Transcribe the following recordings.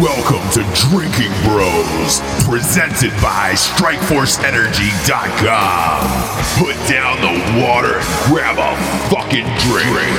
Welcome to Drinking Bros, presented by StrikeForceEnergy.com. Put down the water and grab a fucking drink.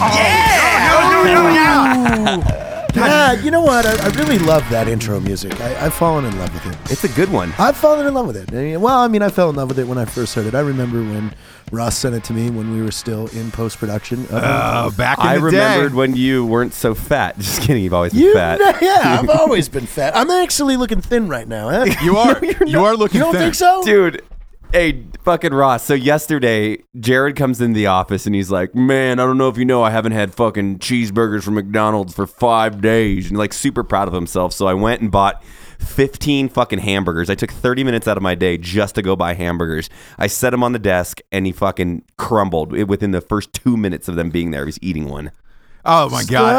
Yeah, oh. you know what? I, I really love that intro music. I, I've fallen in love with it. It's a good one. I've fallen in love with it. I mean, Well, I mean, I fell in love with it when I first heard it. I remember when Ross sent it to me when we were still in post production. Oh, back in I the remembered day. when you weren't so fat. Just kidding. You've always been you, fat. know- yeah, I've always been fat. I'm actually looking thin right now. Huh? You are. you are looking You don't thin. think so? Dude, hey, fucking Ross. So yesterday, Jarred comes in the office and he's like, "Man, I don't know if you know, I haven't had fucking cheeseburgers from McDonald's for five days," and like super proud of himself. So I went and bought. 15 fucking hamburgers. I took 30 minutes out of my day just to go buy hamburgers. I set him on the desk and he fucking crumbled within the first two minutes of them being there. He's eating one. Oh my god.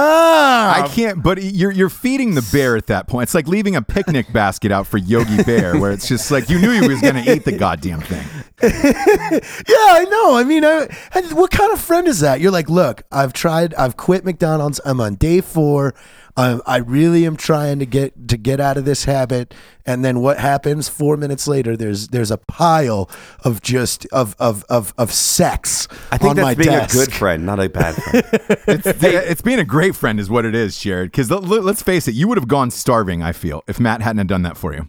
I can't. But you're you're feeding the bear at that point. It's like leaving a picnic basket out for Yogi Bear, where it's just like you knew he was going to eat the goddamn thing. Yeah, I know. I mean, I, I- what kind of friend is that? You're like, look, I've tried. I've quit McDonald's. I'm on day four. Um, I really am trying to get to get out of this habit. And then what happens? Four minutes later, there's there's a pile of just of of of, of sex I think on that's my being desk. a good friend, not a bad friend. It's, it's being a great friend, is what it is, Jarred. Because let's face it, you would have gone starving. I feel if Mat hadn't have done that for you.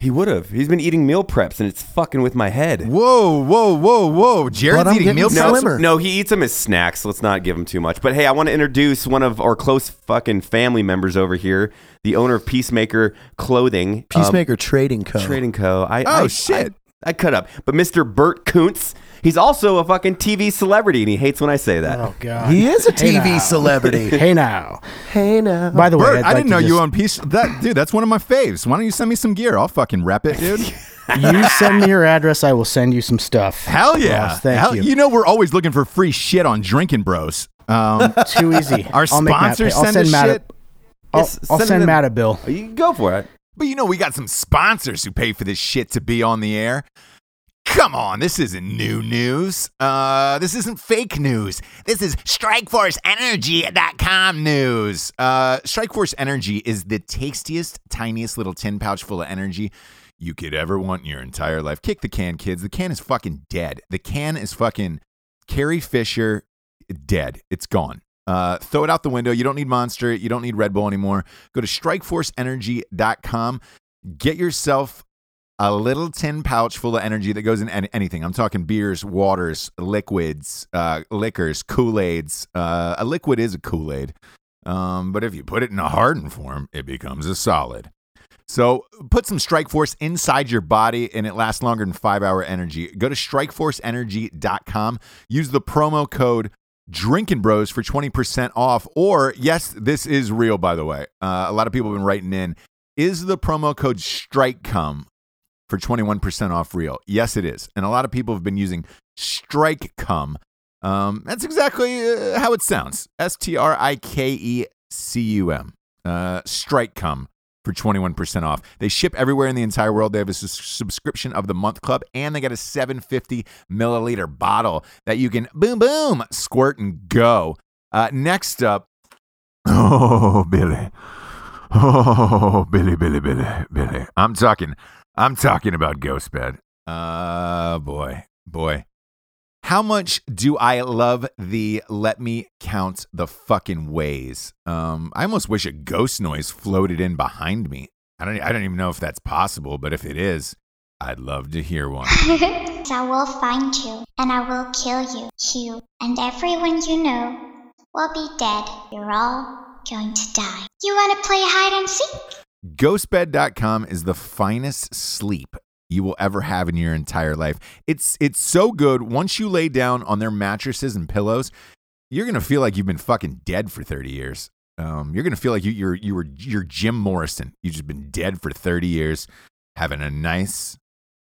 He would have. He's been eating meal preps and it's fucking with my head. Whoa, whoa, whoa, whoa! Jarred's But I'm eating getting meal preps. No, Slimmer. no, he eats them as snacks. Let's not give him too much. But hey, I want to introduce one of our close fucking family members over here, the owner of Peacemaker Clothing, um, Peacemaker Trading Co. Trading Co. I, Oh, I- shit. I, I cut up. But Mr. Bert Kuntz, he's also a fucking TV celebrity, and he hates when I say that. Oh God, He is a Hey TV now. celebrity. Hey now. hey now. By the way, Bert, I'd I like didn't to know you just- own piece. That dude, that's one of my faves. Why don't you send me some gear? I'll fucking rep it, dude. You send me your address, I will send you some stuff. Hell yeah! Ross, thank Hell- you. know we're always looking for free shit on Drinking Bros. Um, Too easy. Our I'll sponsors pay. Send send us Mat. shit? A, I'll, Yes, I'll send send Mat a bill. You can go for it. But you know, we got some sponsors who pay for this shit to be on the air. Come on, this isn't new news. Uh, this isn't fake news. This is StrikeForceEnergy.com news. Uh, Strikeforce Energy is the tastiest, tiniest little tin pouch full of energy you could ever want in your entire life. Kick the can, kids. The can is fucking dead. The can is fucking Carrie Fisher dead. It's gone. Uh, throw it out the window. You don't need Monster. You don't need Red Bull anymore. Go to strikeforceenergy.com. Get yourself a little tin pouch full of energy that goes in any- anything. I'm talking beers, waters, liquids, uh, liquors, Kool Aids. Uh, a liquid is a Kool Aid. Um, but if you put it in a hardened form, it becomes a solid. So put some Strike Force inside your body and it lasts longer than five hour energy. Go to strikeforceenergy.com. Use the promo code Drinking Bros for 20% off. Or, yes, this is real, by the way. Uh, a lot of people have been writing in. Is the promo code StrikeCum for 21% off real? Yes, it is. And a lot of people have been using StrikeCum. Um, that's exactly uh, how it sounds S T R I K E C U M. Uh, StrikeCum for 21% off. They ship everywhere in the entire world. They have a sus- subscription of the month club and they got a 750 milliliter bottle that you can boom, boom, squirt and go. Uh, next up, oh, Billy. Oh, Billy, Billy, Billy, Billy. I'm talking, I'm talking about Ghost Bed. Uh, boy, boy. How much do I love the let me count the fucking ways? Um, I almost wish a ghost noise floated in behind me. I don't I don't even know if that's possible, but if it is, I'd love to hear one. I will find you, and I will kill you. You and everyone you know will be dead. You're all going to die. You want to play hide and seek? Ghostbed.com is the finest sleep you will ever have in your entire life. It's it's so good. Once you lay down on their mattresses and pillows, you're gonna feel like you've been fucking dead for 30 years. Um, you're gonna feel like you you're you were you're Jim Morrison. You've just been dead for 30 years, having a nice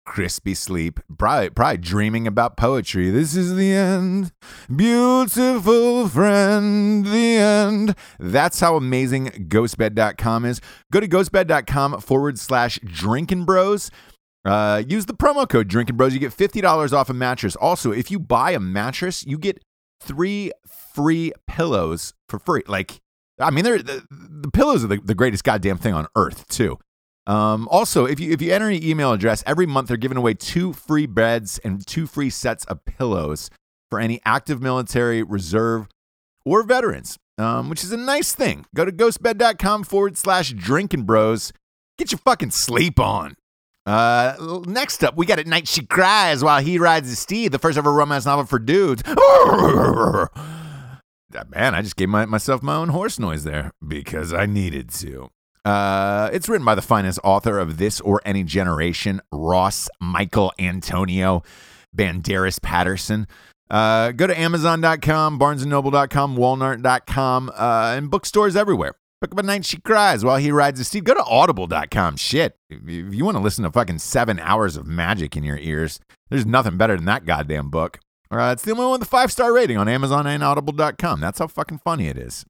crispy sleep, probably probably dreaming about poetry. This is the end, beautiful friend, the end. That's how amazing ghostbed.com is. Go to ghostbed.com forward slash drinking bros. Uh, use the promo code Drinking Bros. You get fifty dollars off a mattress. Also, if you buy a mattress, you get three free pillows for free. Like, I mean, they're, the, the pillows are the, the greatest goddamn thing on earth, too. Um, also, if you if you enter an email address every month, they're giving away two free beds and two free sets of pillows for any active military, reserve, or veterans, um, which is a nice thing. Go to ghostbed.com forward slash drinking bros. Get your fucking sleep on. Uh, next up, we got At Night She Cries While He Rides His Steed, the first ever romance novel for dudes. Man, I just gave my, myself my own horse noise there because I needed to. Uh, it's written by the finest author of this or any generation, Ross Michael Antonio Banderas Patterson. Uh, go to Amazon.com, BarnesandNoble.com, Walmart.com, uh, and bookstores everywhere. Book of a night she cries while he rides his steed. Go to Audible.com. Shit, if if you want to listen to fucking seven hours of magic in your ears, there's nothing better than that goddamn book. Uh, it's the only one with a five star rating on Amazon and Audible.com. That's how fucking funny it is.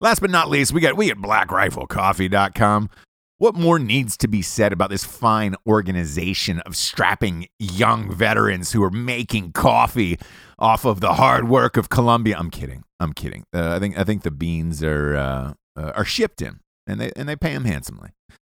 Last but not least, we got we at BlackRifleCoffee.com. What more needs to be said about this fine organization of strapping young veterans who are making coffee off of the hard work of Colombia? I'm kidding. I'm kidding. Uh, I think I think the beans are uh, uh, are shipped in, and they and they pay them handsomely.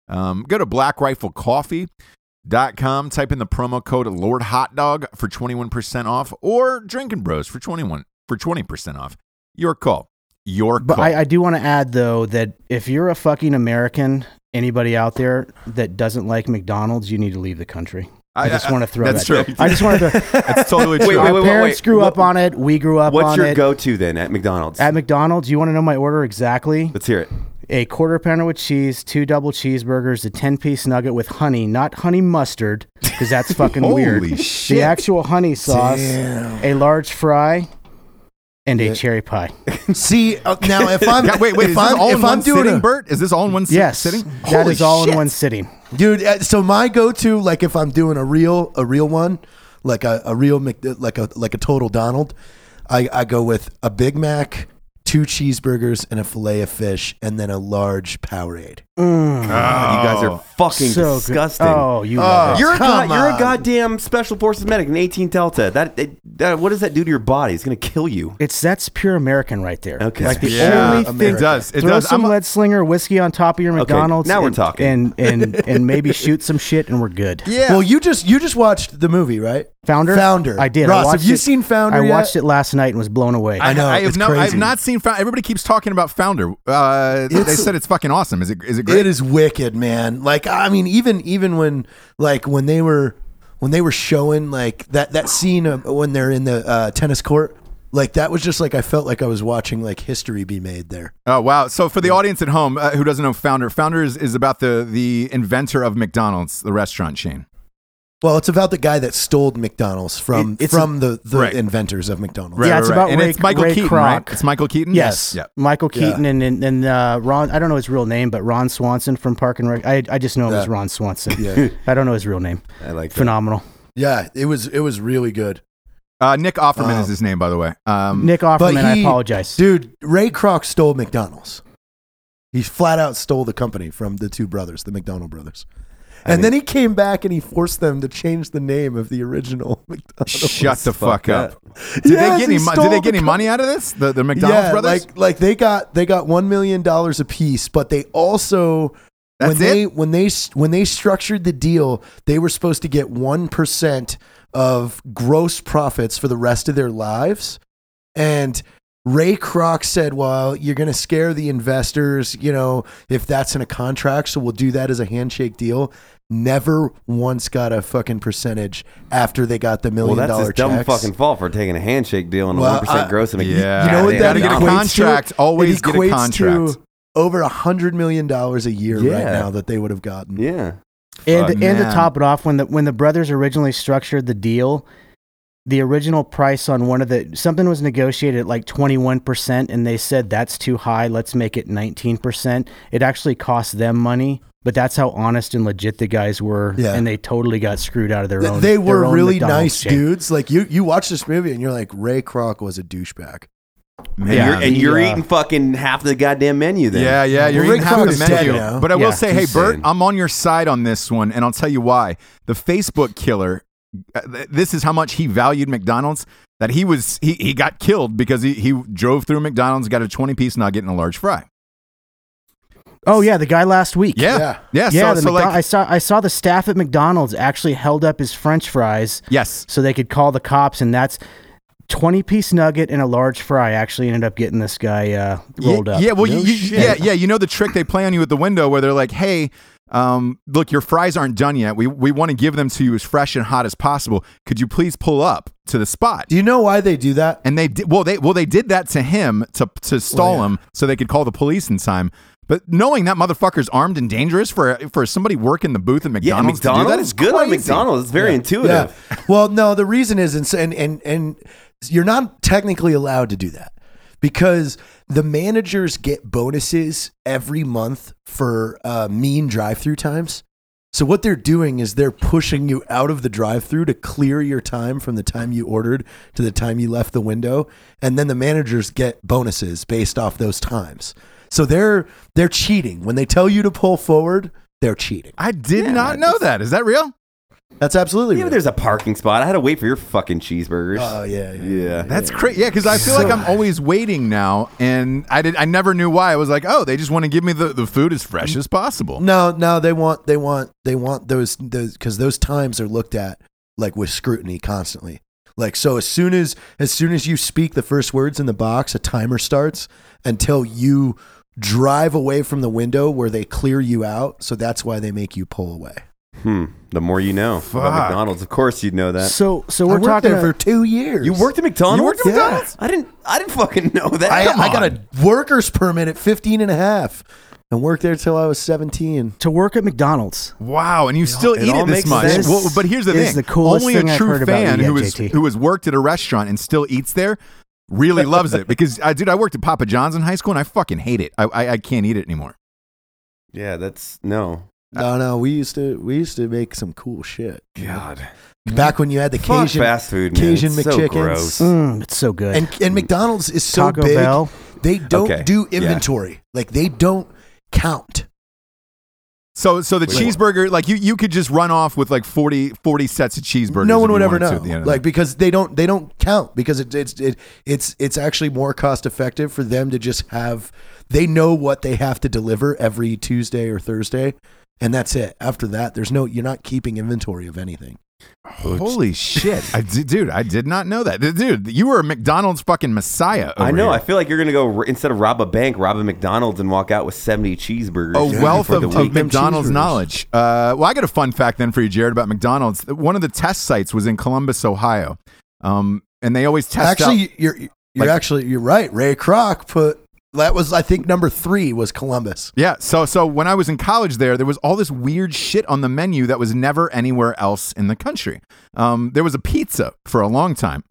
Um, go to BlackRifleCoffee.com. Type in the promo code Lord Hot Dog for 21% off, or Drinking Bros for 21 for 20% off. Your call. Your But call. I, I do want to add though that if you're a fucking American, anybody out there that doesn't like McDonald's, you need to leave the country. I, just want to throw that's that. true. I just wanted to. That's totally true. Wait, Our wait, wait, parents wait. grew What- up on it. We grew up on it. What's your it. go-to then at McDonald's? At McDonald's, you want to know my order exactly? Let's hear it. A quarter pounder with cheese, two double cheeseburgers, a 10 piece nugget with honey, not honey mustard, because that's fucking Holy weird. Holy shit. The actual honey sauce, Damn. a large fry, and a cherry pie. See uh, now, if I'm Yeah, wait, wait. if I'm, all if in I'm one doing sitting, a, Bert? Is this all in one si- Yes, sitting? that Holy is all shit. in one sitting. dude. uh, So my go-to, like if I'm doing a real a real one, like a, a real Mc, like a like a total Donald, I I go with a Big Mac, two cheeseburgers, and a fillet of fish, and then a large Powerade. You guys are fucking So good. disgusting. Oh, you love it. You're a, god, you're a goddamn special forces medic, an 18 Delta. That, it, that what does that do to your body? It's gonna kill you. It's that's pure American right there. Okay. Like the Yeah, only it thing. does. It throw does. some I'm- lead slinger whiskey on top of your Okay, McDonald's. now we're and- talking. And and and maybe shoot some shit, and we're good. Yeah. Well, you just you just watched the movie, right? Founder. Founder. I did. I Ross, have you it- seen Founder I yet? watched it last night and was blown away. I know, I have it's no, I have not seen. Fou- Everybody keeps talking about Founder. Uh, they said it's fucking awesome. Is it? Is it great? It is wicked, man. Like I mean, even even when like when they were when they were showing like that that scene of when they're in the uh, tennis court, like that was just like I felt like I was watching like history be made there. Oh wow! So for the audience at home uh, who doesn't know Founder, Founder is, is about the the inventor of McDonald's, the restaurant chain. Well, it's about the guy that stole McDonald's from It- it's from the the Right. inventors of McDonald's. Yeah, it's about and Ray- it's Michael Ray Keaton, Kroc. right? It's Michael Keaton. Yes, Yeah. Michael Yeah. Keaton and and, and uh, Ron. I don't know his real name, but Ron Swanson from Park and Rec. I, I just know him as Yeah. Ron Swanson. Yeah. I don't know his real name. I like that. Phenomenal. Yeah, it was it was really good. Uh, Nick Offerman Um, is his name, by the way. Um, Nick But Offerman. I he- apologize. Dude, Ray Kroc stole McDonald's. He flat out stole the company from the two brothers, the McDonald brothers. And then he came back and he forced them to change the name of the original McDonald's. shut the fuck, fuck up. up. Did Yes, they get any? mo- Did they the get any money out of this? The the McDonald's yeah, brothers. like like they got they got one million dollars apiece, but they also That's when they when they when they structured the deal, they were supposed to get one percent of gross profits for the rest of their lives, and. Ray Kroc said, "Well, you're going to scare the investors, you know, if that's in a contract, so we'll do that as a handshake deal." Never once got a fucking percentage after they got the Well, million that's dollar his dumb checks. fucking fault for taking a handshake deal and a Well, one percent I- gross. And Yeah. You know what that gotta get a equates contract. To? Always it get a equates contract. To over a hundred million dollars a year right Yeah. now that they would have gotten. Yeah. and Fuck, and to man. top it off, when the when the brothers originally structured the deal, the original price on one of the something was negotiated at like twenty one percent, and they said that's too high. Let's make it nineteen percent. It actually cost them money, but that's how honest and legit the guys were, Yeah. and they totally got screwed out of their Th- own. they were own really McDonald's nice chain. dudes. Like you, you watch this movie and you're like, Ray Kroc was a douchebag. And Man. you're, and you're uh, eating fucking half the goddamn menu then. Yeah, yeah, you're Well, eating half the menu. now. But I will Yeah, say, hey, Bert, saying. I'm on your side on this one, and I'll tell you why. The Facebook killer th- this is how much he valued McDonald's that he was he, he got killed because he, he drove through McDonald's, got a 20 piece nugget and a large fry. Oh yeah, the guy last week. Yeah. Yeah. Yeah. Yeah, so, so McDo- like, I saw I saw the staff at McDonald's actually held up his French fries yes. so they could call the cops, and that's twenty piece nugget and a large fry. Actually, ended up getting this guy uh, rolled yeah, up. Yeah, well, No you, you- yeah, yeah. You know the trick they play on you at the window where they're like, "Hey, um, look, your fries aren't done yet. We we want to give them to you as fresh and hot as possible. Could you please pull up to the spot?" Do you know why they do that? And they did well. They well they did that to him to to stall Well, yeah. him so they could call the police in time. But knowing that motherfucker's armed and dangerous for for somebody working the booth at Yeah, McDonald's, to do McDonald's that is is good on. McDonald's. It's very intuitive. Yeah. Well, no, the reason is, and and and, and you're not technically allowed to do that because the managers get bonuses every month for uh, mean drive-through times. So what they're doing is they're pushing you out of the drive-through to clear your time from the time you ordered to the time you left the window, and then the managers get bonuses based off those times. So they're they're cheating when they tell you to pull forward. They're cheating. I did Yeah, not know that. Is that real? That's absolutely Yeah, but real. there's a parking spot. I had to wait for your fucking cheeseburgers. Oh yeah, yeah. yeah. That's crazy. Yeah, because I feel like I'm always waiting now, and I did. I never knew why. I was like, oh, they just want to give me the, the food as fresh as possible. No, no, they want they want they want those those because those times are looked at like with scrutiny constantly. Like so, as soon as as soon as you speak the first words in the box, a timer starts until you drive away from the window where they clear you out. So that's why they make you pull away. Hmm. The more you know Fuck. about McDonald's. Of course, you'd know that. So so we're worked talking there for two years. You worked at McDonald's? You worked at Yeah. McDonald's? I didn't. I didn't fucking know that. I, Come I got on. a worker's permit at 15 and a half and worked there till I was 17. to work at McDonald's. Wow, and you still it eat all it this makes much. sense. Well, but here's the This is thing: the coolest only thing a I've true heard about fan you who yet, has JT. who has worked at a restaurant and still eats there really loves it. Because, I, dude, I worked at Papa John's in high school, and I fucking hate it. I I, I can't eat it anymore. Yeah, that's no. No, no, we used to we used to make some cool shit. God. Back when you had the Fuck Cajun fast food. Man. Cajun It's so McChickens. gross. Mm, it's so good. and and McDonald's is so Taco big. Bell. They don't Okay, do yeah. inventory. Like they don't count. So so the Wait, cheeseburger, like you you could just run off with like 40, 40 sets of cheeseburgers. no one if would you ever wanted to know. at the end of Like because they don't they don't count because it, it's it, it's it's actually more cost effective for them to just have they know what they have to deliver every Tuesday or Thursday and that's it. After that there's no you're not keeping inventory of anything. Holy shit, I did, dude! I did not know that, dude. You were a McDonald's fucking messiah. I know. here. I feel like you're gonna go instead of rob a bank, rob a McDonald's and walk out with seventy cheeseburgers. a wealth for of, the of week. McDonald's knowledge. Uh, well, I got a fun fact then for you, Jarred, about McDonald's. One of the test sites was in Columbus, Ohio, um, and they always test actually out. you're you're Like- actually you're right. Ray Kroc put that was I think number 3 was Columbus. Yeah, so so when I was in college there, there was all this weird shit on the menu that was never anywhere else in the country. Um, there was a pizza for a long time,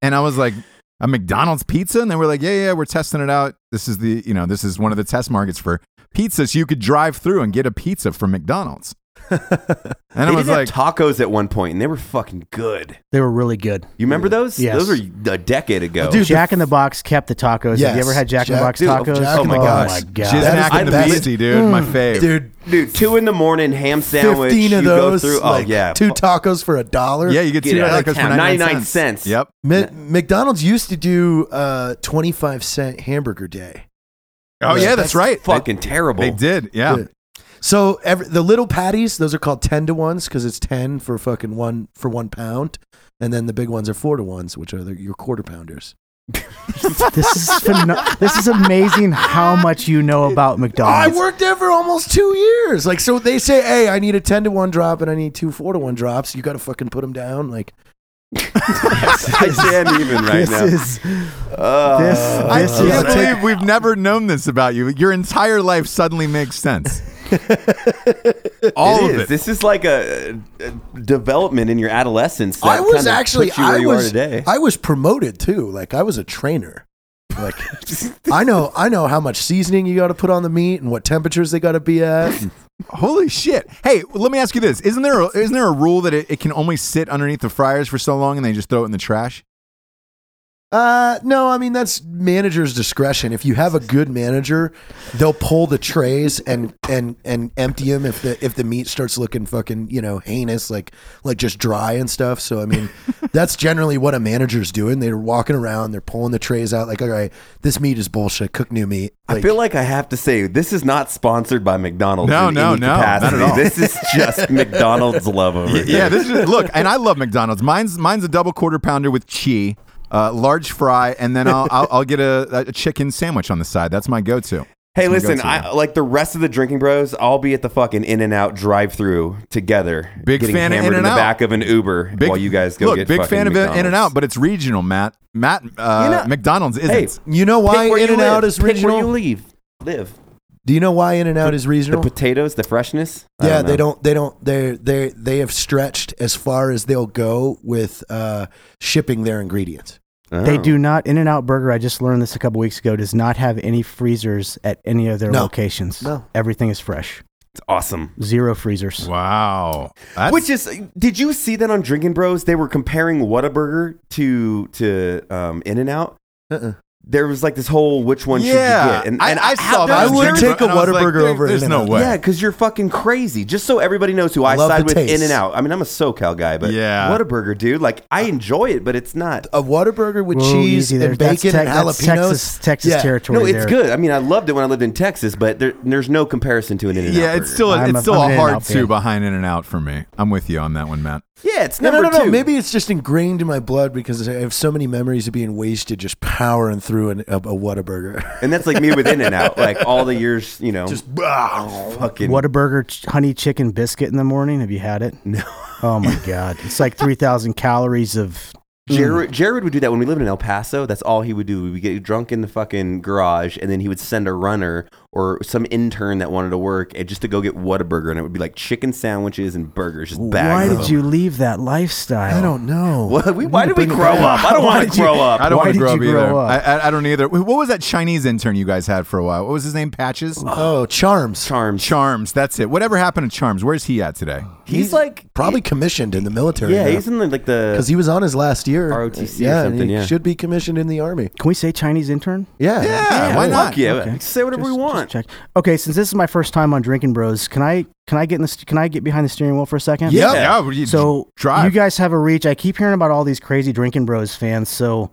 and I was like, a McDonald's pizza, and they were like, yeah, yeah, we're testing it out. This is the you know this is one of the test markets for pizza, so you could drive through and get a pizza from McDonald's. And They I was did like, have tacos at one point, and they were fucking good. They were really good. You remember those? Yes. Those were a decade ago. Dude, Jack in the Box kept the tacos. Have you ever had Jack, in the Box dude, tacos? Jack Oh my in the gosh. Box. my god! That is Jiznak the and the best. Beastie, dude, my fave. Dude, Dude, two in the morning, ham sandwich. 15 of you those go through. like oh yeah, two tacos for a dollar. yeah, you get Get two out of tacos for town. 99 99 cents. cents. Yep. Mi- McDonald's used to do uh 25 cent hamburger day. Oh yeah, that's right. fucking terrible. They did. Yeah. Yeah. So every, the little patties, those are called 10 to ones because it's 10 for fucking one for one pound. And then the big ones are four to ones, which are the, your quarter pounders. this is pheno- this is amazing how much you know about McDonald's. I worked there for almost two years. Like, so they say, hey, I need a 10 to 1 drop and I need two 4 to 1 drops. You got to fucking put them down. Like, I can't even right this now. is Uh, this I this can't is believe we've never known this about you. Your entire life suddenly makes sense. All it of is. it. This is like a, a development in your adolescence. That I was kinda actually, puts you where I you was, are today. I was promoted too. Like, I was a trainer. Like, I know, I know how much seasoning you got to put on the meat and what temperatures they got to be at. Holy shit! Hey, let me ask you this: Isn't there a, isn't there a rule that it, it can only sit underneath the fryers for so long and they just throw it in the trash? Uh, no, I mean that's manager's discretion. If you have a good manager, they'll pull the trays and and and empty them if the if the meat starts looking fucking you know heinous, like like just dry and stuff. So I mean, that's generally what a manager's doing. They're walking around, they're pulling the trays out, like all right, this meat is bullshit. Cook new meat. I feel like I have to say this is not sponsored by McDonald's. No, in no, any no, not at all. This is just McDonald's love over here. Yeah, this is look, and I love McDonald's. Mine's mine's a double quarter pounder with cheese, uh, large fry, and then I'll I'll, I'll get a, a chicken sandwich on the side. That's my go-to. Hey, That's my listen, go-to. I like the rest of the drinking bros. I'll be at the fucking In and Out drive-through together, Big getting fan of hammered in the In-N-Out. back of an Uber while you guys go look, get big fan of In and Out, but it's regional. Mat, Mat, uh, You know- McDonald's isn't. Hey, you know why In and Out live. is Pick where regional? you leave, live. Do you know why In and Out is regional? The potatoes, the freshness. I yeah, know. they don't. They don't. They they they have stretched as far as they'll go with uh, shipping their ingredients. They Oh. do not. In and Out Burger, I just learned this a couple weeks ago, does not have any freezers at any of their No. locations. No. Everything is fresh. It's awesome. Zero freezers. Wow, That's, Which is, did you see that on Drinking Bros? They were comparing Whataburger to to um, In and Out. Uh-uh. There was like this whole which one yeah. should you get, I, I saw that. I would take a and I was like, Whataburger over There's no In-N-Out. way. Yeah, because you're fucking crazy. Just so everybody knows who I, love side with taste. In and Out. I mean, I'm a SoCal guy, but Yeah. Whataburger, dude. Like I enjoy it, but it's not. A Whataburger with Whoa, cheese easy there. and That's bacon and Tex- that's jalapenos. Texas, Texas Yeah. territory. No, it's there. good. I mean, I loved it when I lived in Texas, but there, there's no comparison to an In and Out. Yeah, it's still I'm it's a- still I'm a hard two behind In and Out for me. I'm with you on that one, Mat. Yeah, it's No, number no, no, no. two. Maybe it's just ingrained in my blood because I have so many memories of being wasted just powering through an, a, a Whataburger. and that's like me with In and Out. Like all the years, you know, just ah. fucking. Whataburger ch- honey chicken biscuit in the morning. Have you had it? No. Oh my god, it's like three thousand calories of. Jarred, Jarred would do that when we lived in El Paso. That's all he would do. We would get drunk in the fucking garage, and then he would send a runner or some intern that wanted to work and just to go get Whataburger, and it would be like chicken sandwiches and burgers, just bags. Why did you leave that lifestyle? I don't know. What? We, why need did we grow up? I don't want to grow up. I don't want to grow up you grow either. up? I, I, I don't either. What was that Chinese intern you guys had for a while? What was his name? Patches? Oh, Charms. Charms. Charms. That's it. Whatever happened to Charms? Where's he at today? He's like Probably commissioned in the military. yeah, he's in the, like the because he was on his last year. ROTC yeah, and something, he yeah. should be commissioned in the army. Can we say Chinese intern? Yeah, Yeah, why fuck not? yeah. Okay. Say whatever Just- we just want. check. Okay, since this is my first time on Drinking Bros, can I can I get in the can I get behind the steering wheel for a second? Yeah. Yeah. well, you So drive. you guys have a reach. I keep hearing about all these crazy Drinking Bros fans. So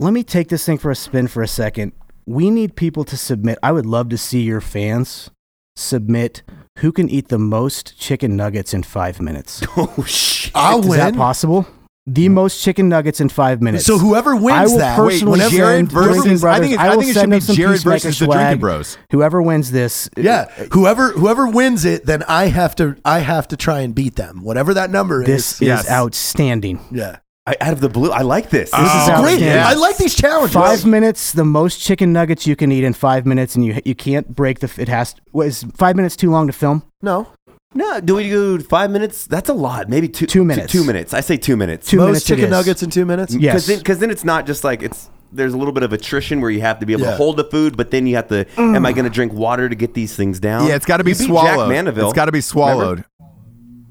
let me take this thing for a spin for a second. We need people to submit. I would love to see your fans submit who can eat the most chicken nuggets in five minutes. Oh shit. I'll Is win. that possible? The most chicken nuggets in five minutes. So whoever I wins will that, personally whenever- Jarred send Drinking versus. I think, it, I I will think it should be Jarred versus the swag. Drinking Bros. whoever wins this, yeah, whoever whoever wins it, then I have to I have to try and beat them, whatever that number this is. is Yes. outstanding. Yeah, I, out of the blue, I like this. This This is is great. outstanding. I like these challenges. Five minutes, the most chicken nuggets you can eat in five minutes, and you you can't break the. It has. What is five minutes too long to film? No, no. Do we do five minutes? That's a lot. Maybe two. Two minutes. Two, minutes. I say two minutes. Two most minutes it chicken is. nuggets in two minutes. Yeah. Because Yes. then, 'cause then it's not just like it's. There's a little bit of attrition where you have to be able to Yeah. hold the food, but then you have to. Mm. Am I going to drink water to get these things down? Yeah, it's got to be You beat swallowed. Jack Mandaville. It's got to be swallowed.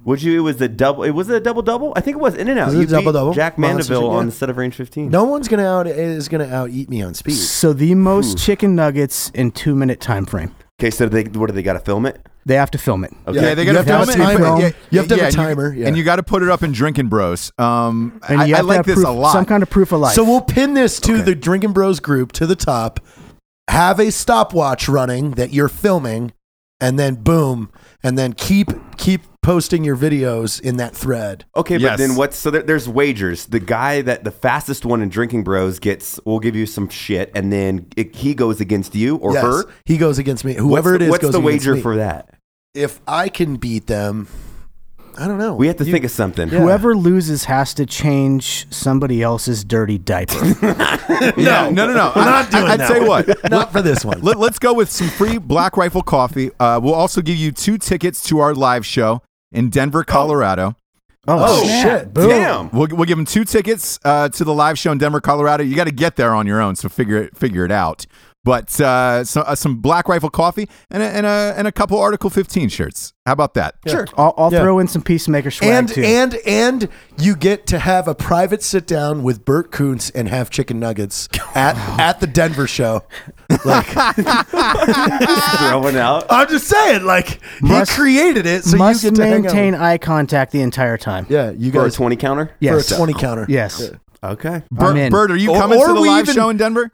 Would you? It was the double. It was a double double. I think it was in and out. Was it a double-double? Jack Monster Mandaville Chicken, on the set of Range 15. No one's gonna out is gonna out eat me on speed. So the most chicken nuggets in two minute time frame. Okay, so they what do they got to film it? They have to film it. Okay. Yeah, they You got have to film have a it. and timer. put- yeah, You have to have a yeah, and you- timer, yeah. and you got to put it up in Drinking Bros. Um, And I, I like this proof, a lot. Some kind of proof of life. So we'll pin this to Okay. the Drinking Bros group to the top. Have a stopwatch running that you're filming, and then boom, and then keep keep posting your videos in that thread. Okay, but then what's so there, there's wagers. The guy that the fastest one in Drinking Bros gets, will give you some shit, and then it, he goes against you or Yes, her. he goes against me. Whoever what's it the, is what's goes the against wager me. for that? If I can beat them, I don't know. We have to think of something. Yeah. Whoever loses has to change somebody else's dirty diaper. yeah, no, no, no. We're not I, doing I'd that say one. what. Not for this one. Let, us go with some free Black Rifle coffee. Uh, we'll also give you two tickets to our live show in Denver, Colorado. Oh, snap. shit. Boom. Damn. We'll, we'll give them two tickets uh, to the live show in Denver, Colorado. You got to get there on your own, so figure it figure it out. But uh, so, uh, some Black Rifle coffee and a, and a and a couple Article 15 shirts. How about that? Sure. I'll, I'll Yeah. throw in some Peacemaker swag and too. and and you get to have a private sit down with Bert Kuntz and have chicken nuggets at at the Denver show. Like Throwing out. I'm just saying, like Must- he created it, so Must you get to maintain with- eye contact the entire time. Yeah, you For a 20 counter? Yes. for a twenty counter. Yes. Okay. Bert. Bert, are you coming or to the we live even- show in Denver?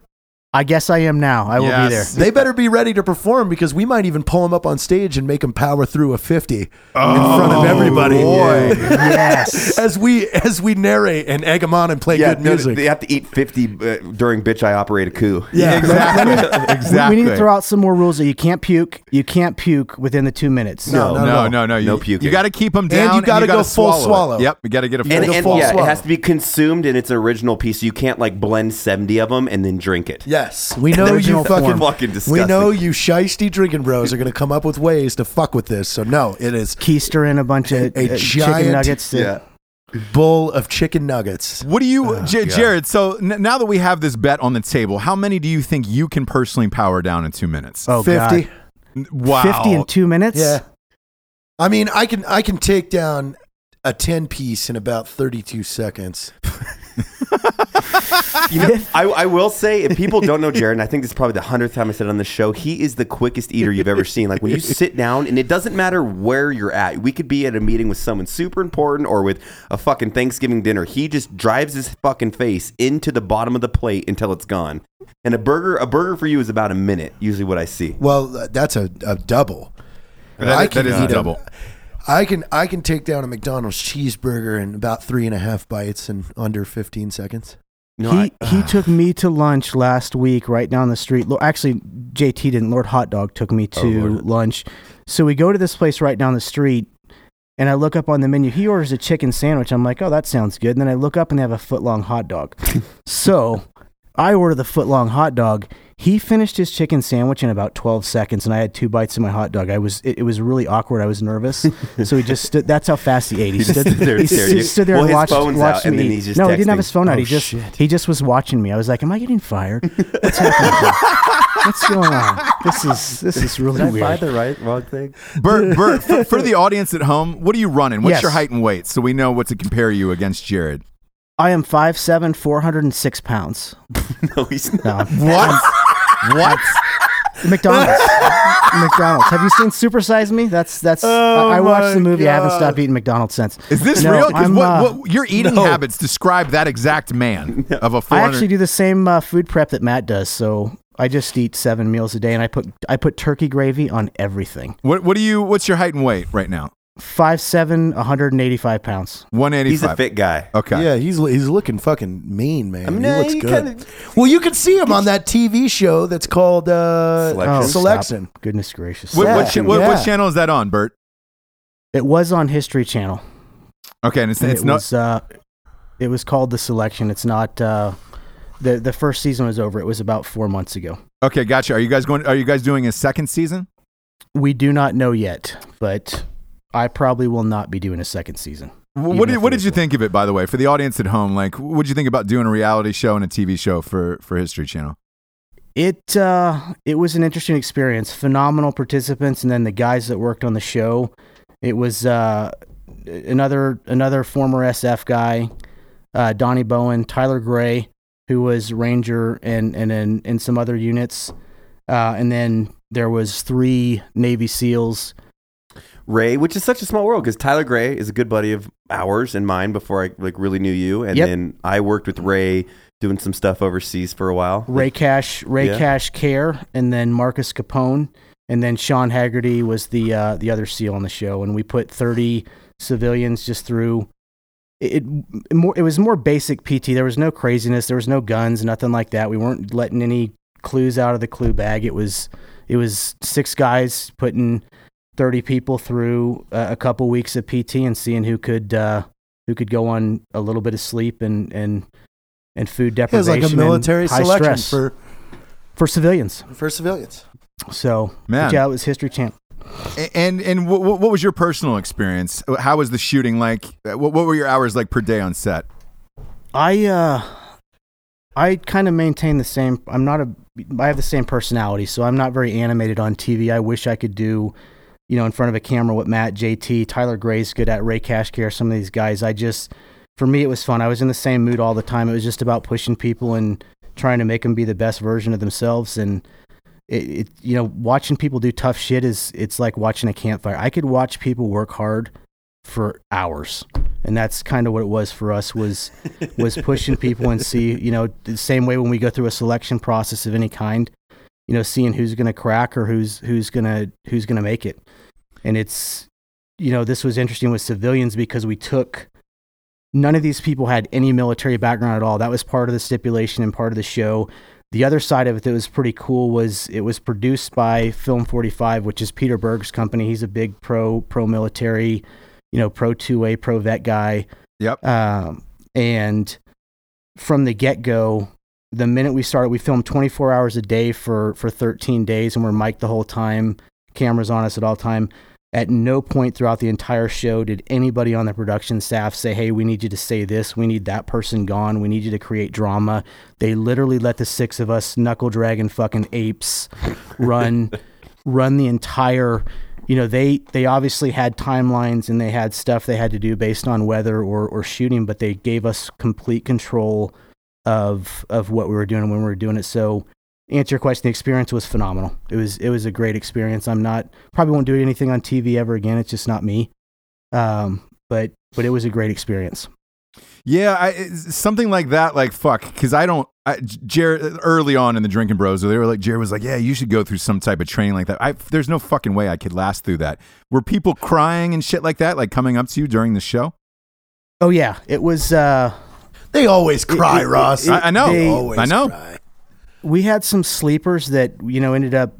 I guess I am now. I will be there. They better be ready to perform because we might even pull them up on stage and make them power through a fifty in front of everybody. boy. yes. As we as we narrate and egg them on and play Yeah, good music. they have to eat 50 uh, during Bitch I Operate a Coup. yeah, Exactly. We- exactly. We need to throw out some more rules that you can't puke. You can't puke within the two minutes. No, No, not at all. no, no. You, No puking. You got to keep them down. And you gotta gotta go full swallow. swallow. Yep, you got to get a full. And, and full yeah, swallow. it has to be consumed in its original piece. You can't like blend 70 of them and then drink it. Yes, we know you original fucking, form. Fucking we disgusting. know you shisty drinking bros are going to come up with ways to fuck with this. So no, it is Keister in a bunch of A uh, giant- chicken nuggets. that- Yeah. bull of chicken nuggets. What do you, Oh, J- Jarred? So n- now that we have this bet on the table, how many do you think you can personally power down in two minutes? Oh, Fifty. God. N- wow. 50 in two minutes? Yeah, I mean, I can I can take down a ten piece in about thirty two seconds. You know, I, I will say, if people don't know Jarred, and I think this is probably the hundredth time I said it on the show, he is the quickest eater you've ever seen. Like when you sit down, and it doesn't matter where you're at. We could be at a meeting with someone super important or with a fucking Thanksgiving dinner. He just drives his fucking face into the bottom of the plate until it's gone. And a burger, a burger for you is about a minute. Usually, what I see. Well, that's a, a double. That- I that can is a double. I can I can take down a McDonald's cheeseburger in about three and a half bites in under fifteen seconds. No, he I- he uh, took me to lunch last week right down the street. Actually, JT didn't. Lord Hot Dog took me Oh, to Lord. lunch. So we go to this place right down the street, and I look up on the menu. He orders a chicken sandwich. I'm like, oh, that sounds good. And then I look up and they have a foot long hot dog. so I order the foot long hot dog. He finished his chicken sandwich in about 12 seconds, and I had two bites of my hot dog. I was it, it was really awkward. I was nervous, so he just stood. That's how fast he ate. He stood, stood there and he stood, stood there Well, and watched, phone's watched out, and me. then eat. he's just no, he didn't have his texting. phone out. Oh, he just shit. he just was watching me. I was like, "Am I getting fired? What's happening? What's going on? This is this is really weird." the right wrong thing? Bert, Bert for, for the audience at home, what are you running? What's Yes. your height and weight so we know what to compare you against Jarred? I am 5'7", 406 pounds. No, he's not. No, What? What? McDonald's. McDonald's. Have you seen Super Size Me? That's that's. Oh I, I watched the movie. I haven't stopped eating McDonald's since. Is this No, real? 'Cause I'm, what, uh, what, your eating no. habits describe that exact man of a I 400. actually do the same uh, food prep that Mat does. So I just eat seven meals a day, and I put I put turkey gravy on everything. what, what do you? What's your height and weight right now? Five seven, 185 pounds. 185. He's a fit guy. Okay. Yeah, he's he's looking fucking mean, man. I mean, he looks he good. kinda- well, you can see him on that TV show that's called uh, Selection. Oh, stop. Selection. Goodness gracious. What, what, Yeah. cha- what, what Yeah. channel is that on, Bert? It was on History Channel. Okay, and it's, And it's it not. was uh, it was called the selection. It's not uh, the the first season was over. It was about four months ago. Okay, gotcha. Are you guys going? Are you guys doing a second season? We do not know yet, but I probably will not be doing a second season. Wh- What did, what did you think of it, by the way, for the audience at home? Like, what did you think about doing a reality show and a TV show for for History Channel? It uh, it was an interesting experience. Phenomenal participants, and then the guys that worked on the show. It was uh, another another former SF guy, uh, Donnie Bowen, Tyler Grey, who was Ranger and and in, in some other units, uh, and then there was three Navy SEALs. Ray, which is such a small world because Tyler Grey is a good buddy of ours and mine before I like really knew you, and Yep. then I worked with Ray doing some stuff overseas for a while. Ray Cash, Ray Yeah. Cash Care, and then Marcus Capone, and then Sean Haggerty was the uh, the other SEAL on the show, and we put thirty civilians just through. It, it more it was more basic PT. There was no craziness. There was no guns, nothing like that. We weren't letting any clues out of the clue bag. It was it was six guys putting thirty people through a, a couple weeks of PT and seeing who could uh, who could go on a little bit of sleep and and and food deprivation. It was deprivation. like a military selection stress for for civilians. for civilians. So Man. but yeah, it was History Channel. A- And and what, what was your personal experience? How was the shooting like? Uh, What, what were your hours like per day on set? I uh, I kind of maintain the same. I'm not a. I have the same personality, so I'm not very animated on TV. I wish I could do, you know, in front of a camera with Mat, JT, Tyler Grey's good at, Ray Cashcare, some of these guys. I just, for me, it was fun. I was in the same mood all the time. It was just about pushing people and trying to make them be the best version of themselves. And it, it you know, watching people do tough shit is it's like watching a campfire. I could watch people work hard for hours and that's kind of what it was for us was was pushing people and see you know the same way when we go through a selection process of any kind you know seeing who's going to crack or who's who's going to who's going to make it and it's you know this was interesting with civilians because we took none of these people had any military background at all that was part of the stipulation and part of the show the other side of it that was pretty cool was it was produced by film 45 which is peter berg's company he's a big pro pro military you know, pro two way, pro vet guy. Yep. Um, and from the get go, the minute we started, we filmed 24 hours a day for, for 13 days and we're mic'd the whole time, cameras on us at all time. At no point throughout the entire show did anybody on the production staff say, Hey, we need you to say this. We need that person gone. We need you to create drama. They literally let the six of us knuckle dragon fucking apes run, run the entire you know they they obviously had timelines and they had stuff they had to do based on weather or or shooting but they gave us complete control of of what we were doing when we were doing it so answer your question the experience was phenomenal it was it was a great experience i'm not probably won't do anything on tv ever again it's just not me um but but it was a great experience Yeah, I, something like that. Like fuck, because I don't. I, Jarred early on in the drinking bros, they were like, Jarred was like, "Yeah, you should go through some type of training like that." I, there's no fucking way I could last through that. Were people crying and shit like that, like coming up to you during the show? oh yeah it was uh They always cry, it- Ross. it- I, I know, they- always I know. cry. we had some sleepers that you know ended up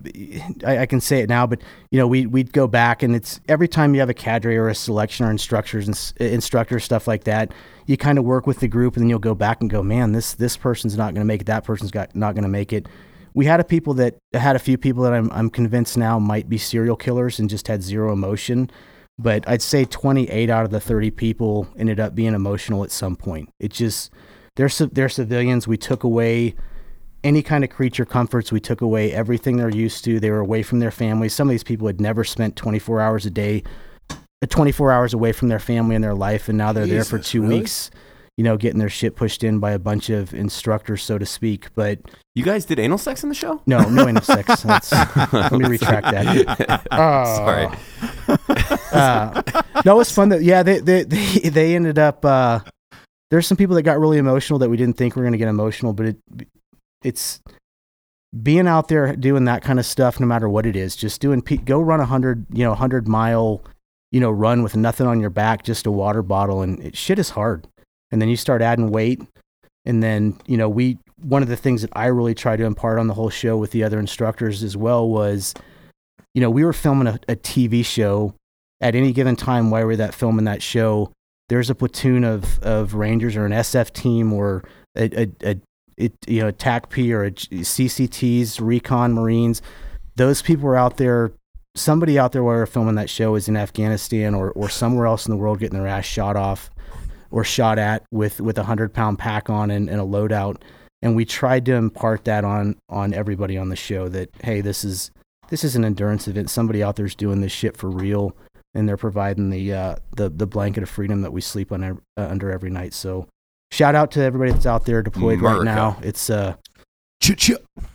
I, I can say it now but you know we, we'd go back and it's every time you have a cadre or a selection or instructors and instructor stuff like that you kind of work with the group and then you'll go back and go man this this person's not going to make it that person's got not going to make it we had a people that had a few people that I'm, I'm convinced now might be serial killers and just had zero emotion but i'd say 28 out of the 30 people ended up being emotional at some point it just they're, they're civilians we took away any kind of creature comforts. We took away everything they're used to. They were away from their families. Some of these people had never spent 24 hours a day, uh, 24 hours away from their family and their life, and now they're there for two really? weeks. You know, getting their shit pushed in by a bunch of instructors, so to speak. But You guys did anal sex in the show? no, no anal sex. Let me retract that. Oh. Sorry. Uh, no, it was fun. That yeah, they they they, they ended up. Uh, there's some people that got really emotional that we didn't think we were going to get emotional, but it it's being out there doing that kind of stuff, no matter what it is. Just doing go run a hundred you know hundred mile you know run with nothing on your back, just a water bottle, and it, shit is hard. And then you start adding weight, and then you know we one of the things that I really try to impart on the whole show with the other instructors as well was, you know, we were filming a, a TV show at any given time while we're that filming that show. There's a platoon of, of Rangers or an SF team or a, a, a it, you know, TACP or a CCTs, Recon Marines. Those people were out there. Somebody out there while we're filming that show is in Afghanistan or, or somewhere else in the world getting their ass shot off or shot at with, with a hundred pound pack on and, and a loadout. And we tried to impart that on, on everybody on the show that, hey, this is, this is an endurance event. Somebody out there's doing this shit for real and they're providing the uh, the the blanket of freedom that we sleep on uh, under every night. So, shout out to everybody that's out there deployed right now. It's a Ch-ch-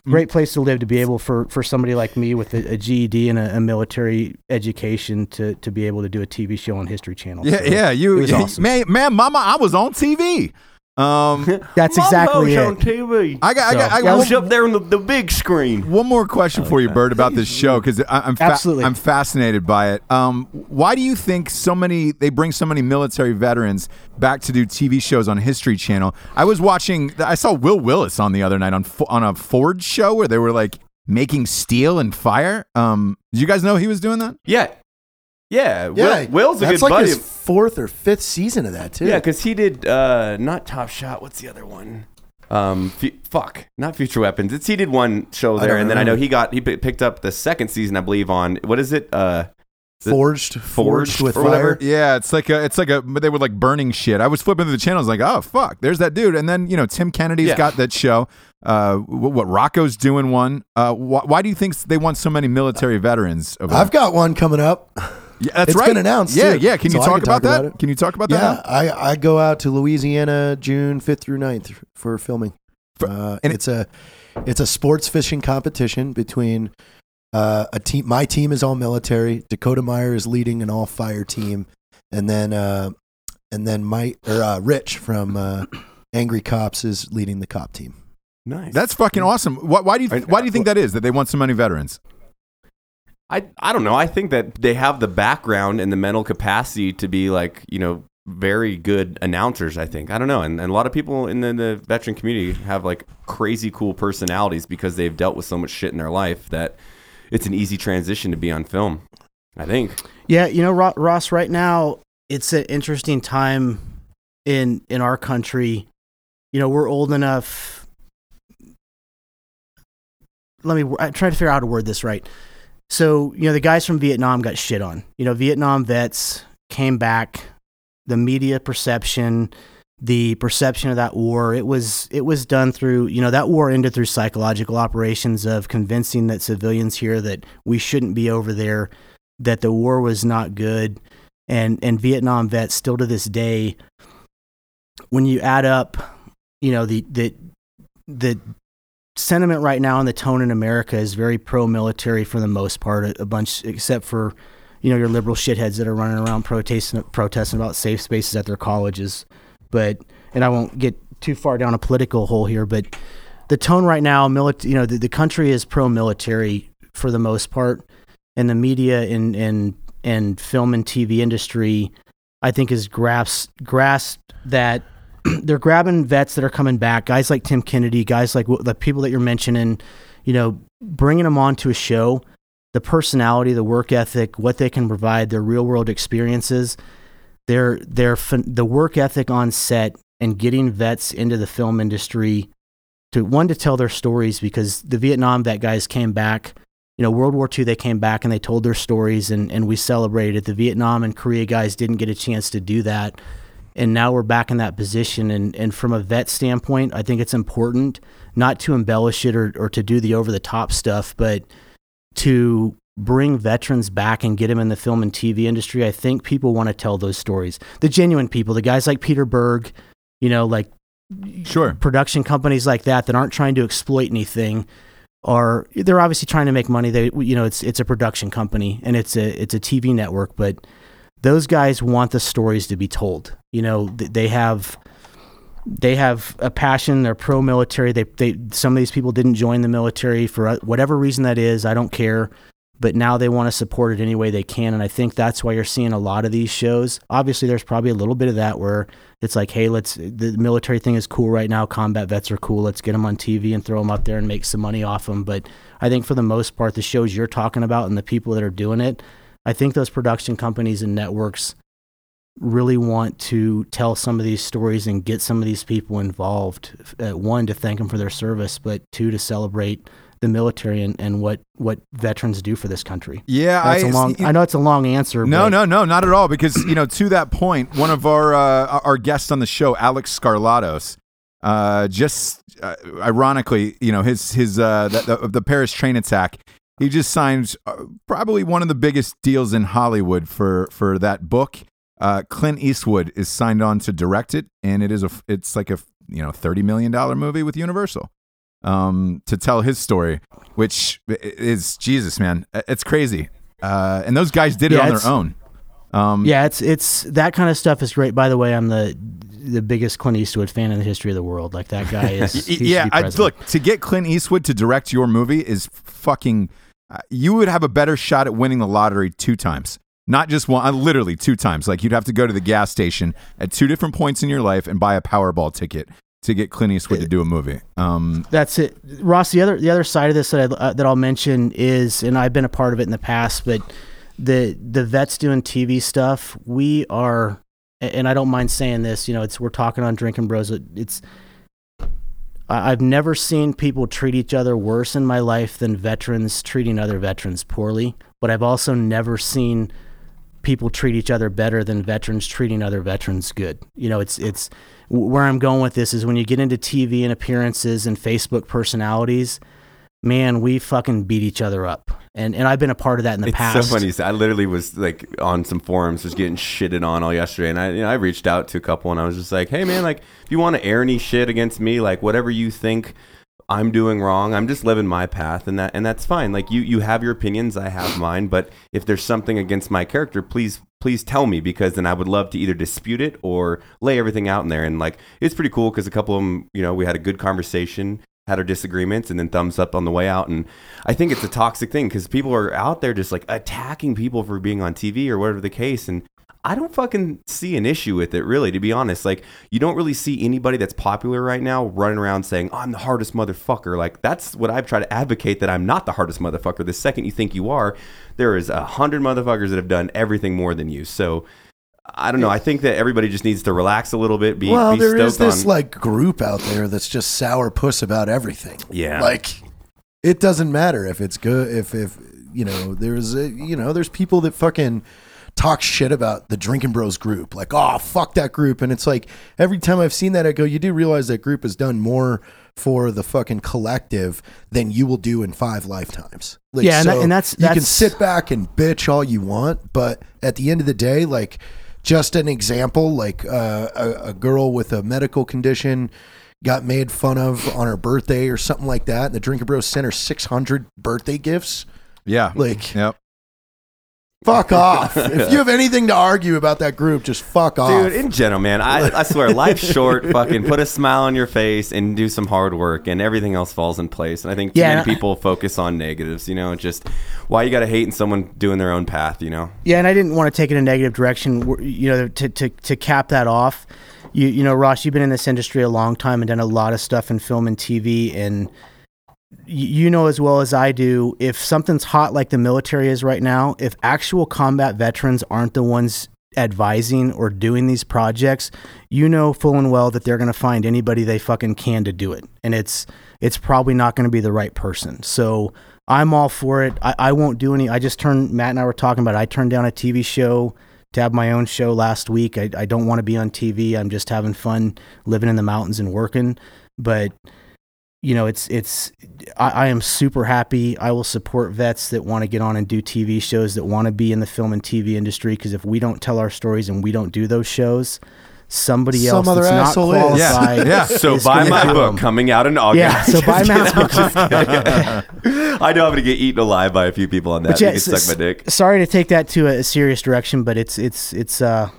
great place to live to be able for for somebody like me with a, a GED and a, a military education to to be able to do a TV show on History Channel. Yeah, So, yeah. You, was awesome. man, man, mama, I was on TV. Um, That's exactly on it. TV. I got, I got, I So- got I one, was up there on the, the big screen. one more question for you, Bert, about this show because I'm fa- Absolutely. I'm fascinated by it. Um, why do you think so many they bring so many military veterans back to do TV shows on History Channel? I was watching, I saw Will Willis on the other night on Fo- on a Ford show where they were like making steel and fire. Um, did you guys know he was doing that? Yeah. Yeah. Yeah, Will, Will's a that's good like buddy. his fourth or fifth season of that too. Yeah, because he did uh, not Top Shot. What's the other one? Um, fu- fuck, not Future Weapons. It's he did one show there, and then I know he got he pi- picked up the second season, I believe, on what is it? Uh, forged, forged, Forged with or whatever? Yeah, it's like a, it's like a, they were like burning shit. I was flipping through the channels, like, oh fuck, there's that dude. And then you know, Tim Kennedy's Yeah. got that show. Uh, what, what Rocco's doing one. Uh, wh- why do you think they want so many military veterans? Over I've got one coming up. yeah, that's it's right. been announced, Yeah, too. yeah. Can you So I talk can about talk that? about it. Can you talk about Yeah, that? I, I go out to Louisiana June 5th through 9th for filming. Uh, and it- it's a it's a sports fishing competition between uh, a team. My team is all military. Dakota Meyer is leading an all fire team, and then uh, and then Mike or uh, Rich from uh, Angry Cops is leading the cop team. Nice. That's fucking awesome. Why, why do you I- why do you think that is that they want so many veterans? I I don't know. I think that they have the background and the mental capacity to be like you know very good announcers. I think I don't know, and, and a lot of people in the, the veteran community have like crazy cool personalities because they've dealt with so much shit in their life that it's an easy transition to be on film. I think. Yeah, you know, Ross. Right now, it's an interesting time in in our country. You know, we're old enough. Let me I try to figure out how to word this right. So, you know, the guys from Vietnam got shit on. You know, Vietnam vets came back. The media perception, the perception of that war, it was it was done through. You know, that war ended through psychological operations of convincing that civilians here that we shouldn't be over there that the war was not good and and Vietnam vets still to this day when you add up you know the the the sentiment right now and the tone in America is very pro military for the most part a, bunch except for you know your liberal shitheads that are running around protesting protesting about safe spaces at their colleges. But and I won't get too far down a political hole here but the tone right now military you know the, the country is pro military for the most part and the media and and and film and TV industry, I think, has grasped grasped that they're grabbing vets that are coming back, guys like Tim Kennedy, guys like the people that you're mentioning, you know, bringing them onto a show, the personality, the work ethic, what they can provide, their real world experiences, their their the work ethic on set, and getting vets into the film industry to one to tell their stories because the Vietnam vet guys came back you know, World War II, they came back and they told their stories and, and we celebrated. The Vietnam and Korea guys didn't get a chance to do that. And now we're back in that position. And, and from a vet standpoint, I think it's important not to embellish it or, or to do the over the top stuff, but to bring veterans back and get them in the film and TV industry. I think people want to tell those stories. The genuine people, the guys like Peter Berg, you know, like Sure. production companies like that that aren't trying to exploit anything are they're obviously trying to make money they you know it's it's a production company and it's a it's a TV network but those guys want the stories to be told you know they have they have a passion they're pro military they they some of these people didn't join the military for uh, whatever reason that is I don't care but now they want to support it any way they can and I think that's why you're seeing a lot of these shows obviously there's probably a little bit of that where it's like, hey, let's the military thing is cool right now. Combat vets are cool. Let's get them on TV and throw them up there and make some money off them. But I think for the most part, the shows you're talking about and the people that are doing it, I think those production companies and networks really want to tell some of these stories and get some of these people involved. Uh, one to thank them for their service, but two to celebrate the military and, and what what veterans do for this country. Yeah, I a long. I know it's a long answer. No, but no, no, not at all. Because you know, to that point, one of our uh, our guests on the show, Alex Skarlatos, uh, just uh, ironically, you know, his his uh, the, the, the Paris train attack. He just signed uh, probably one of the biggest deals in Hollywood for for that book. Uh, Clint Eastwood is signed on to direct it, and it is a it's like a you know thirty million dollar movie with Universal um, to tell his story, which is Jesus, man, it's crazy. Uh, and those guys did it Yeah, on their own. Um, Yeah, it's it's that kind of stuff is great. By the way, I'm the the biggest Clint Eastwood fan in the history of the world. Like that guy is. Y- he should yeah. I, look, to get Clint Eastwood to direct your movie is fucking. Uh, you would have a better shot at winning the lottery two times, not just one. Uh, literally two times. Like you'd have to go to the gas station at two different points in your life and buy a Powerball ticket to get Clint Eastwood to do a movie. Um, That's it, Ross. The other the other side of this that I, uh, that I'll mention is, and I've been a part of it in the past, but the the vets doing TV stuff. We are, and I don't mind saying this. You know, it's we're talking on Drinking Bros. It's I've never seen people treat each other worse in my life than veterans treating other veterans poorly. But I've also never seen people treat each other better than veterans treating other veterans good. You know, it's it's where I'm going with this is when you get into TV and appearances and Facebook personalities, man, we fucking beat each other up. And and I've been a part of that in the It's past. so funny. I literally was like on some forums, just getting shitted on all yesterday, and I, you know, I reached out to a couple, and I was just like, "Hey, man, like, if you want to air any shit against me, like, whatever you think I'm doing wrong, I'm just living my path, and that, and that's fine. Like, you, you have your opinions, I have mine, but if there's something against my character, please, please tell me, because then I would love to either dispute it or lay everything out in there. And like, it's pretty cool because a couple of them, you know, we had a good conversation had our disagreements and then thumbs up on the way out. And I think it's a toxic thing because people are out there just like attacking people for being on TV or whatever the case. And I don't fucking see an issue with it, really, to be honest. Like, you don't really see anybody that's popular right now running around saying, I'm the hardest motherfucker. Like, that's what I've tried to advocate that I'm not the hardest motherfucker. The second you think you are, there is a hundred motherfuckers that have done everything more than you. So, I don't know. I think that everybody just needs to relax a little bit. Be, well, be there is stoked this on- like group out there that's just sour puss about everything. Yeah. like it doesn't matter if it's good. If if you know, there's a, you know, there's people that fucking talk shit about the Drinking Bros group. Like, oh fuck that group. And it's like every time I've seen that, I go, you do realize that group has done more for the fucking collective than you will do in five lifetimes. Like, Yeah, and that- and that's- you can sit back and bitch all you want, but at the end of the day, like just an example, like uh, a, a girl with a medical condition got made fun of on her birthday or something like that, and the Drinker Bros sent her six hundred birthday gifts. Yeah. Like, Yep. Fuck off. if you have anything to argue about that group, just fuck off. Dude, in general, man, I, I swear, life's short. Fucking put a smile on your face and do some hard work, and everything else falls in place. And I think too Yeah, many and I- people focus on negatives. You know, just why you got to hate in someone doing their own path. You know, Yeah, and I didn't want to take it in a negative direction. We're- You know, to to to cap that off, you you know, Ross, you've been in this industry a long time and done a lot of stuff in film and TV, and y- you know as well as I do, if something's hot like the military is right now, if actual combat veterans aren't the ones advising or doing these projects, you know full and well that they're going to find anybody they fucking can to do it, and it's it's probably not going to be the right person. So I'm all for it. I, I won't do any. I just turned Mat and I were talking about. It. I turned down a TV show to have my own show last week. I, I don't want to be on TV. I'm just having fun living in the mountains and working. But you know, it's it's. I, I am super happy. I will support vets that want to get on and do TV shows that want to be in the film and TV industry. Because if we don't tell our stories and we don't do those shows, somebody Some else other that's not asshole is. qualified. Yeah. so is buy my book them. coming out in August. Yeah, so buy my book. I know I'm gonna get eaten alive by a few people on that. But yeah, you can s- suck my dick. sorry to take that to a, a serious direction, but it's it's it's uh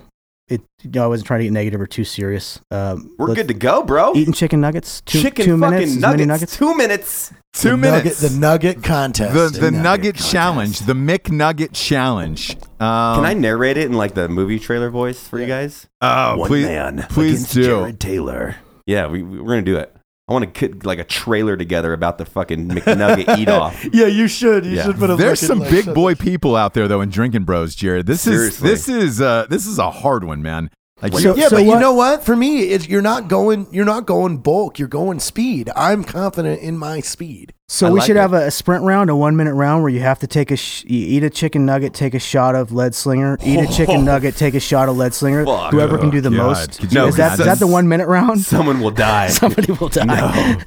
it. You know, I wasn't trying to get negative or too serious. Um, We're let's- good to go, bro. Eating chicken nuggets. Two, Chicken two fucking minutes. nuggets. nuggets. Two minutes. Two the minutes. Nugget, the Nugget contest. the, the Nugget nugget challenge, the McNugget challenge. Um, Can I narrate it in like the movie trailer voice for you guys? Oh, please, please do. Taylor. Yeah, we, we- we're gonna do it. I want to put like a trailer together about the fucking McNugget eat off. Yeah, you should. You Yeah. should put a There's some big some- boy people out there though in drinking bros, Jarred. This Seriously. is this is uh this is a hard one, man. Like So- yeah, so but you know what? For me, it's, you're not going. You're not going bulk. You're going speed. I'm confident in my speed. So I we like should it. have a, a sprint round, a one minute round where you have to take a sh- you eat a chicken nugget, take a shot of lead slinger, eat a chicken oh. nugget, take a shot of lead slinger. Fuck. Whoever can do the God. most. No, is that is that the one minute round? Someone will die. Somebody will die.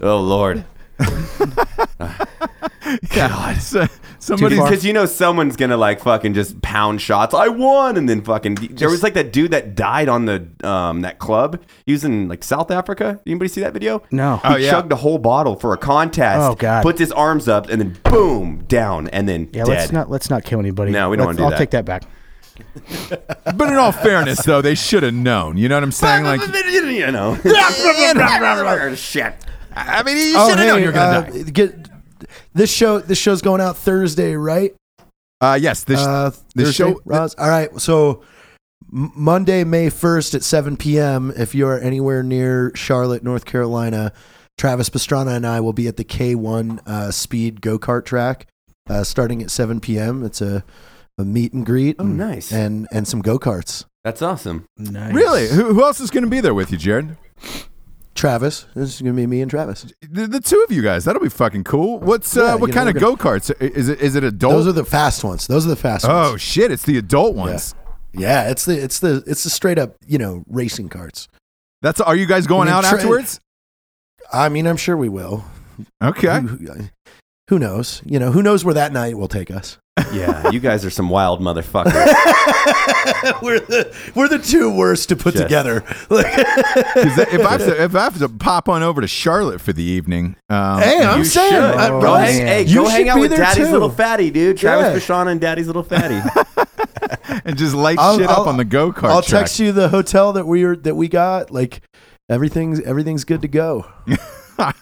oh Lord. God, so, somebody. Because you know someone's gonna like fucking just pound shots. I won, and then fucking. there was like that dude that died on the um that club. He was in like South Africa. Anybody see that video? No. He Oh, yeah. chugged a whole bottle for a contest. Oh, God. Puts his arms up and then boom down and then Yeah, dead. let's not let's not kill anybody. No, we don't Let's- wanna do I'll that. take that back. But in all fairness, though, they should have known. You know what I'm saying? Like, you know. Shit. I mean, you Oh, should have known hey, you're gonna uh, die. Get this show. This show's going out Thursday, right? Uh, yes, this uh, the Thursday, show- Ross? All right. So Monday, May first at seven p.m. If you are anywhere near Charlotte, North Carolina, Travis Pastrana and I will be at the K one uh, Speed Go Kart track, uh, starting at seven p.m. It's a, a meet and greet. Oh, and, nice. And and some go karts. That's awesome. Nice. really. Who, who else is going to be there with you, Jarred? Travis. This is gonna be me and Travis. The, the two of you guys. That'll be fucking cool. What's uh, what you know, kind of we're go karts? Is it is it adult? Those are the fast ones. Those are the fast oh ones. shit! It's the adult ones. Yeah, it's the it's the it's the straight up you know racing carts. That's. Are you guys going I mean, out tra- afterwards? I mean, I'm sure we will. Okay. Who, who knows? You know, who knows where that night will take us? Yeah, you guys are some wild motherfuckers. we're the we're the two worst to put Just- together. Like, 'Cause if I have to, if I have to pop on over to Charlotte for the evening, um, hey, I'm You saying, should. Oh, go Ross, hang, hey, you go hang out with Daddy's too. little fatty, dude. Travis Yeah. Vachon and Daddy's little fatty. and just light I'll- shit up I'll- on the go kart. I'll text you the hotel that we are that we got. Like everything's everything's good to go.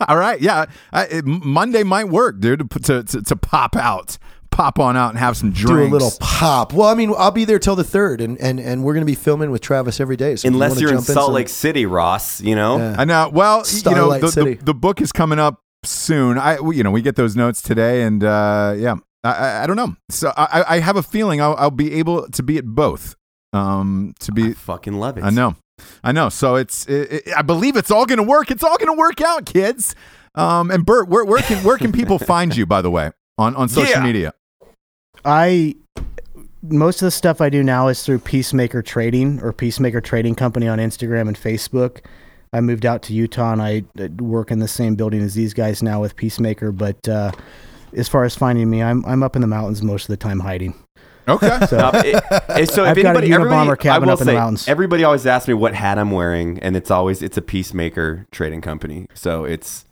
All right, yeah. I, it, Monday might work, dude. To, to, to to pop out, pop on out, and have some drinks. Do a little pop. Well, I mean, I'll be there till the third, and and, and we're gonna be filming with Travis every day. So if you Unless you're in Salt some- Lake City, Ross, you know? Yeah. I know. Well, you know, the, City. the, the book is coming up soon. I, we- you know, we get those notes today, and uh, yeah, I, I, I don't know. So I, I- I have a feeling I'll, I'll be able to be at both. Um, to I be, fucking love it. I know, I know. So it's, it, it- I believe it's all going to work. It's all going to work out, kids. Um, and Bert, where, where can where can people find you? By the way, on on social Yeah. media. I most of the stuff I do now is through Peacemaker Trading or Peacemaker Trading Company on Instagram and Facebook. I moved out to Utah and I uh, work in the same building as these guys now with Peacemaker. But uh, as far as finding me, I'm I'm up in the mountains most of the time hiding. Okay. So Uh, it- it- so if I've got a anybody, Unabomber cabin I will up in the mountains. Everybody always asks me what hat I'm wearing, and it's always it's a Peacemaker trading company. So it's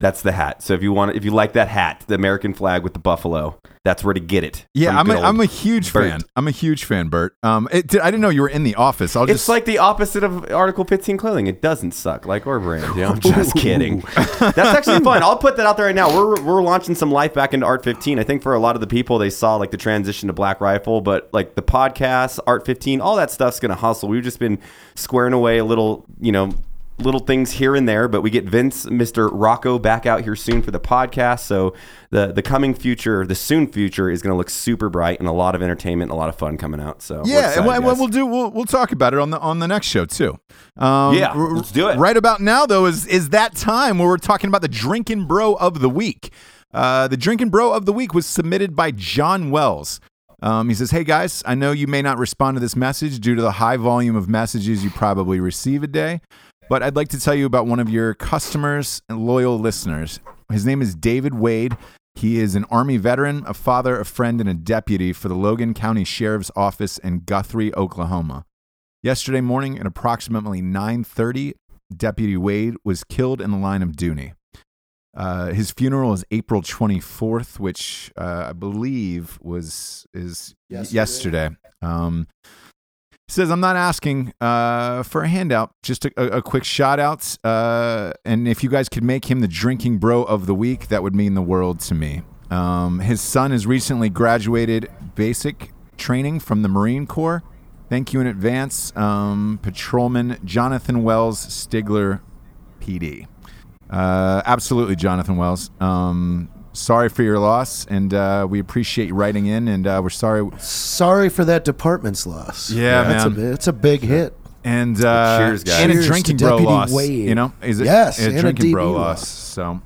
that's the hat. So if you want, if you like that hat, the American flag with the buffalo, that's where to get it. Yeah, I'm a, I'm a huge Bert. fan. I'm a huge fan, Bert. Um, it, did- I didn't know you were in the office. I'll It's just like the opposite of Article 15 clothing. It doesn't suck like our brand. You know, I'm just kidding. That's actually fun. I'll put that out there right now. We're we're launching some life back into Art 15. I think for a lot of the people, they saw like the transition to Black Rifle, but like the podcast, Art 15, all that stuff's gonna hustle. We've just been squaring away a little, you know. Little things here and there, but we get Vince, Mr. Rocco, back out here soon for the podcast. So the the coming future, the soon future, is going to look super bright and a lot of entertainment, and a lot of fun coming out. So yeah, and excited, what, what guys. we'll do, we'll, we'll talk about it on the on the next show too. Um, Yeah, let's do it. Right about now, though, is is that time where we're talking about the drinking bro of the week. Uh, the drinking bro of the week was submitted by John Wells. Um, he says, "Hey guys, I know you may not respond to this message due to the high volume of messages you probably receive a day, but I'd like to tell you about one of your customers and loyal listeners. His name is David Wade. He is an Army veteran, a father, a friend, and a deputy for the Logan County Sheriff's Office in Guthrie, Oklahoma. Yesterday morning at approximately 9:30, Deputy Wade was killed in the line of duty. Uh, his funeral is April 24th, which uh, I believe was is Yesterday. yesterday. Um, says, I'm not asking uh, for a handout, just a, a, quick shout out. Uh, and if you guys could make him the drinking bro of the week, that would mean the world to me. Um, his son has recently graduated basic training from the Marine Corps. Thank you in advance, um, Patrolman Jonathan Wells Stigler, PD. Uh, absolutely, Jonathan Wells. Um, sorry for your loss, and uh, we appreciate you writing in, and uh, we're sorry. Sorry for that department's loss. Yeah, that's man. A, it's a big hit. And uh, Cheers, guys. and a Cheers drinking to bro Deputy loss. Wade. You know, is it? Yes, a and a drinking bro loss. loss. So, uh,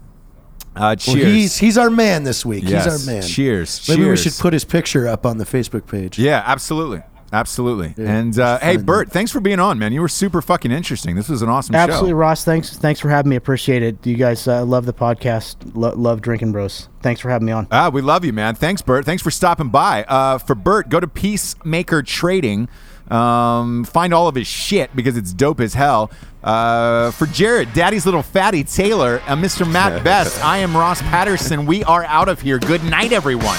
Well, cheers. he's he's our man this week. yes. He's our man. Cheers. Maybe we cheers. should put his picture up on the Facebook page. Yeah, absolutely. Absolutely. Yeah, and uh, hey, find Bert, thanks for being on, man. You were super fucking interesting. This was an awesome Absolutely, show. Absolutely, Ross. Thanks, thanks for having me. Appreciate it. You guys uh, love the podcast. Lo- love drinking bros. Thanks for having me on. Ah, we love you, man. Thanks, Bert. Thanks for stopping by. Uh, for Bert, go to Peacemaker Trading. Um, find all of his shit because it's dope as hell. Uh, for Jarred, Daddy's little fatty Taylor, uh, Mr. Mat Best, I am Ross Patterson. We are out of here. Good night, everyone.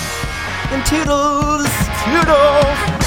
And toodles, toodles.